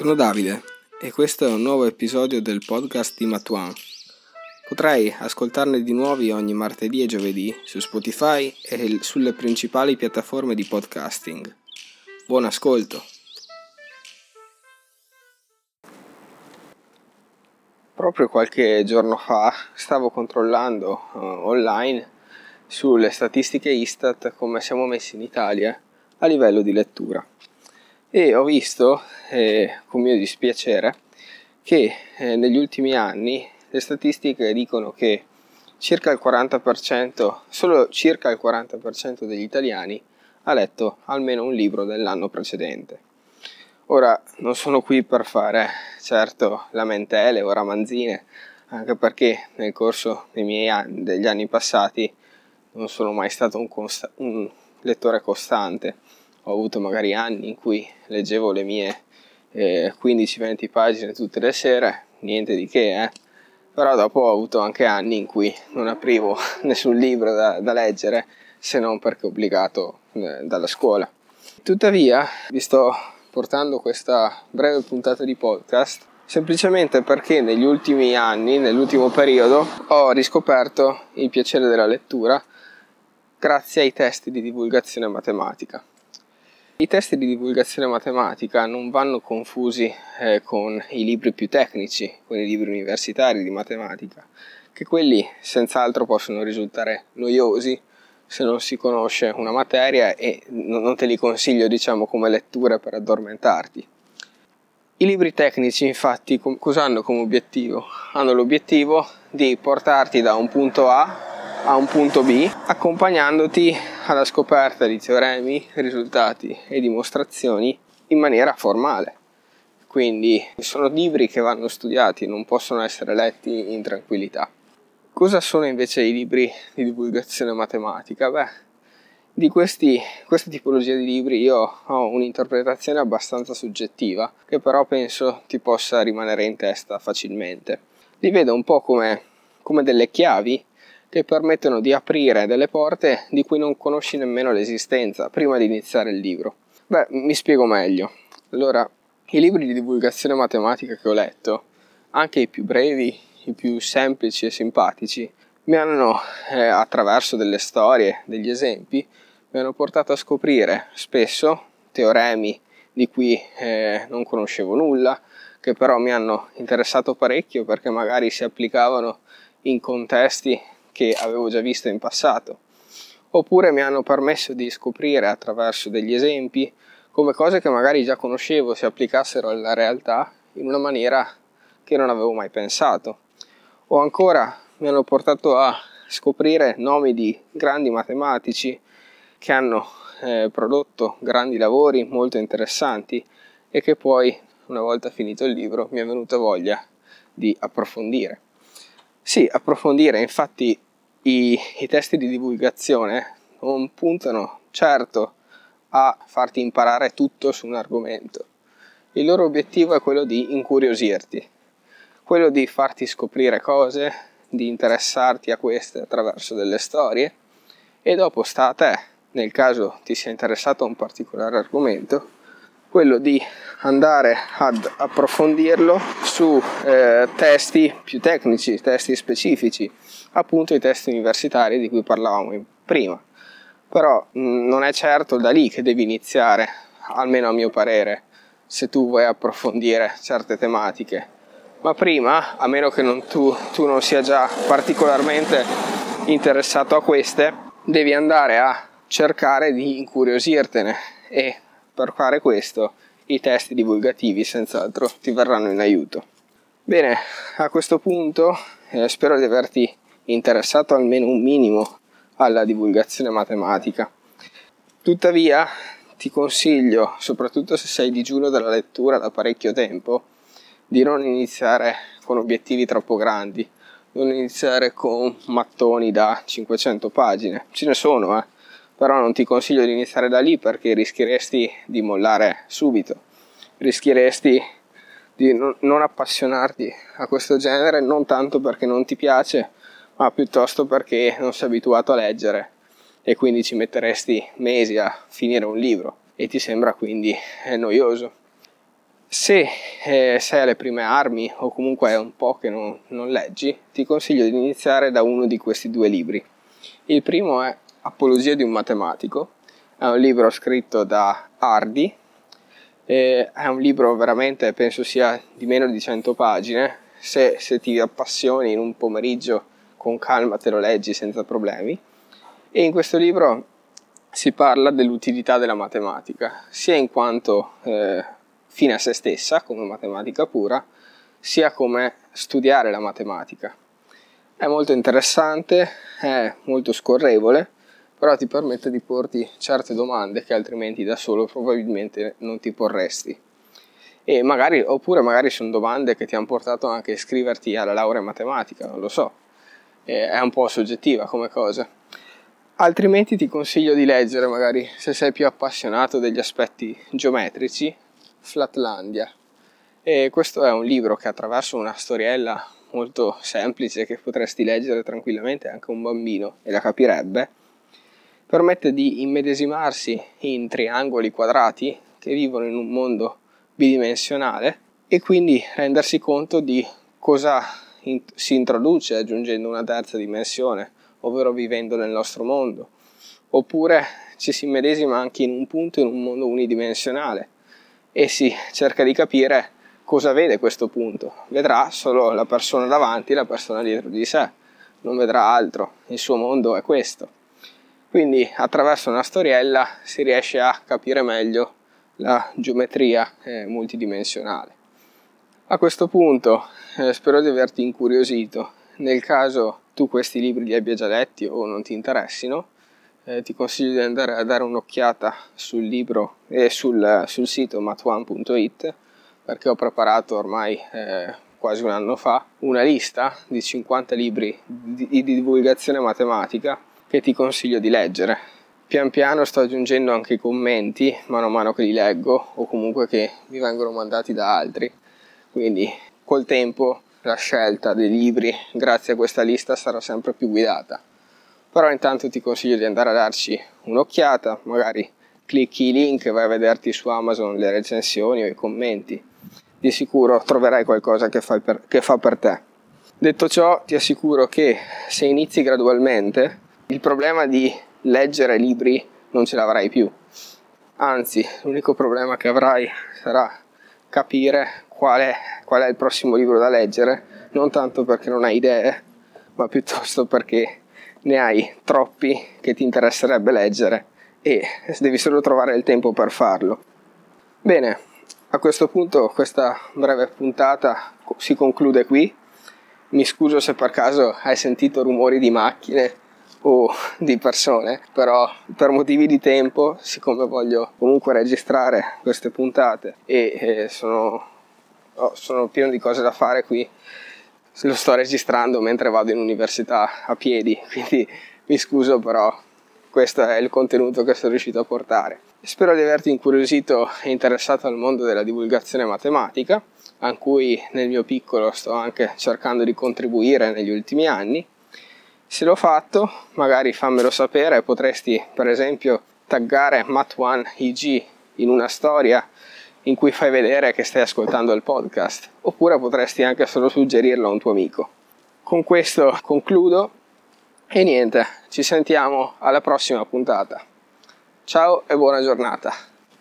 Sono Davide e questo è un nuovo episodio del podcast di Matuan. Potrai ascoltarne di nuovi ogni martedì e giovedì su Spotify e sulle principali piattaforme di podcasting. Buon ascolto! Proprio qualche giorno fa stavo controllando uh, online sulle statistiche Istat come siamo messi in Italia a livello di lettura e ho visto eh, con mio dispiacere che eh, negli ultimi anni le statistiche dicono che circa il 40%, solo circa il 40% degli italiani ha letto almeno un libro dell'anno precedente. Ora non sono qui per fare certo lamentele o ramanzine, anche perché nel corso anni, degli anni passati non sono mai stato un, consta- un lettore costante ho avuto magari anni in cui leggevo le mie eh, 15-20 pagine tutte le sere, niente di che, eh. però dopo ho avuto anche anni in cui non aprivo nessun libro da, da leggere se non perché obbligato eh, dalla scuola. Tuttavia vi sto portando questa breve puntata di podcast semplicemente perché negli ultimi anni, nell'ultimo periodo, ho riscoperto il piacere della lettura grazie ai testi di divulgazione matematica. I testi di divulgazione matematica non vanno confusi eh, con i libri più tecnici, con i libri universitari di matematica, che quelli senz'altro possono risultare noiosi se non si conosce una materia e non te li consiglio diciamo come letture per addormentarti. I libri tecnici infatti cosa hanno come obiettivo? Hanno l'obiettivo di portarti da un punto A a un punto B, accompagnandoti alla scoperta di teoremi, risultati e dimostrazioni in maniera formale. Quindi sono libri che vanno studiati, non possono essere letti in tranquillità. Cosa sono invece i libri di divulgazione matematica? Beh, di questi, questa tipologia di libri io ho un'interpretazione abbastanza soggettiva, che però penso ti possa rimanere in testa facilmente. Li vedo un po' come, come delle chiavi che permettono di aprire delle porte di cui non conosci nemmeno l'esistenza prima di iniziare il libro. Beh, mi spiego meglio. Allora, i libri di divulgazione matematica che ho letto, anche i più brevi, i più semplici e simpatici, mi hanno, eh, attraverso delle storie, degli esempi, mi hanno portato a scoprire spesso teoremi di cui eh, non conoscevo nulla, che però mi hanno interessato parecchio perché magari si applicavano in contesti che avevo già visto in passato, oppure mi hanno permesso di scoprire attraverso degli esempi come cose che magari già conoscevo si applicassero alla realtà in una maniera che non avevo mai pensato, o ancora mi hanno portato a scoprire nomi di grandi matematici che hanno eh, prodotto grandi lavori molto interessanti e che poi, una volta finito il libro, mi è venuta voglia di approfondire. Sì, approfondire, infatti i, i testi di divulgazione non puntano certo a farti imparare tutto su un argomento. Il loro obiettivo è quello di incuriosirti, quello di farti scoprire cose, di interessarti a queste attraverso delle storie e dopo sta a te, nel caso ti sia interessato a un particolare argomento, quello di andare ad approfondirlo su eh, testi più tecnici, testi specifici, appunto i testi universitari di cui parlavamo prima. Però mh, mm, non è certo da lì che devi iniziare, almeno a mio parere, se tu vuoi approfondire certe tematiche. Ma prima, a meno che non tu, tu non sia già particolarmente interessato a queste, devi andare a cercare di incuriosirtene e per fare questo i testi divulgativi senz'altro ti verranno in aiuto. Bene, a questo punto eh, spero di averti interessato almeno un minimo alla divulgazione matematica. Tuttavia ti consiglio, soprattutto se sei digiuno della lettura da parecchio tempo, di non iniziare con obiettivi troppo grandi, non iniziare con mattoni da 500 pagine. Ce ne sono, eh però non ti consiglio di iniziare da lì perché rischieresti di mollare subito, rischieresti di non appassionarti a questo genere non tanto perché non ti piace, ma piuttosto perché non sei abituato a leggere e quindi ci metteresti mesi a finire un libro e ti sembra quindi noioso. Se eh, sei alle prime armi o comunque è un po' che non, non leggi, ti consiglio di iniziare da uno di questi due libri. Il primo è Apologia di un matematico, è un libro scritto da Hardy, è un libro veramente, penso sia di meno di 100 pagine, se, se ti appassioni in un pomeriggio con calma te lo leggi senza problemi. E in questo libro si parla dell'utilità della matematica, sia in quanto eh, fine a se stessa, come matematica pura, sia come studiare la matematica. È molto interessante, è molto scorrevole, però ti permette di porti certe domande che altrimenti da solo probabilmente non ti porresti. E magari, oppure magari sono domande che ti hanno portato anche a iscriverti alla laurea in matematica, non lo so. È un po' soggettiva come cosa. Altrimenti ti consiglio di leggere, magari se sei più appassionato degli aspetti geometrici, Flatlandia. E questo è un libro che attraverso una storiella molto semplice che potresti leggere tranquillamente anche un bambino e la capirebbe, permette di immedesimarsi in triangoli quadrati che vivono in un mondo bidimensionale e quindi rendersi conto di cosa in- si introduce aggiungendo una terza dimensione, ovvero vivendo nel nostro mondo. Oppure ci si immedesima anche in un punto in un mondo unidimensionale e si cerca di capire cosa vede questo punto. Vedrà solo la persona davanti, la persona dietro di sé, non vedrà altro, il suo mondo è questo. Quindi attraverso una storiella si riesce a capire meglio la geometria eh, multidimensionale. A questo punto eh, spero di averti incuriosito. Nel caso tu questi libri li abbia già letti o non ti interessino, eh, ti consiglio di andare a dare un'occhiata sul libro e sul, sul sito matone.it perché ho preparato ormai eh, quasi un anno fa una lista di 50 libri di, di divulgazione matematica che ti consiglio di leggere. Pian piano sto aggiungendo anche i commenti mano a mano che li leggo o comunque che mi vengono mandati da altri. Quindi col tempo la scelta dei libri grazie a questa lista sarà sempre più guidata però intanto ti consiglio di andare a darci un'occhiata, magari clicchi i link e vai a vederti su Amazon le recensioni o i commenti. Di sicuro troverai qualcosa che, per, che fa per te. Detto ciò, ti assicuro che se inizi gradualmente, il problema di leggere libri non ce l'avrai più. Anzi, l'unico problema che avrai sarà capire qual è, qual è il prossimo libro da leggere, non tanto perché non hai idee, ma piuttosto perché ne hai troppi che ti interesserebbe leggere e devi solo trovare il tempo per farlo. Bene, a questo punto questa breve puntata si conclude qui. Mi scuso se per caso hai sentito rumori di macchine o di persone, però per motivi di tempo, siccome voglio comunque registrare queste puntate e eh, sono, oh, sono pieno di cose da fare qui, lo sto registrando mentre vado in università a piedi, quindi mi scuso però questo è il contenuto che sono riuscito a portare. Spero di averti incuriosito e interessato al mondo della divulgazione matematica, a cui nel mio piccolo sto anche cercando di contribuire negli ultimi anni. Se l'ho fatto, magari fammelo sapere, potresti per esempio taggare Mat1IG in una storia in cui fai vedere che stai ascoltando il podcast, oppure potresti anche solo suggerirlo a un tuo amico. Con questo concludo e niente, ci sentiamo alla prossima puntata. Ciao e buona giornata.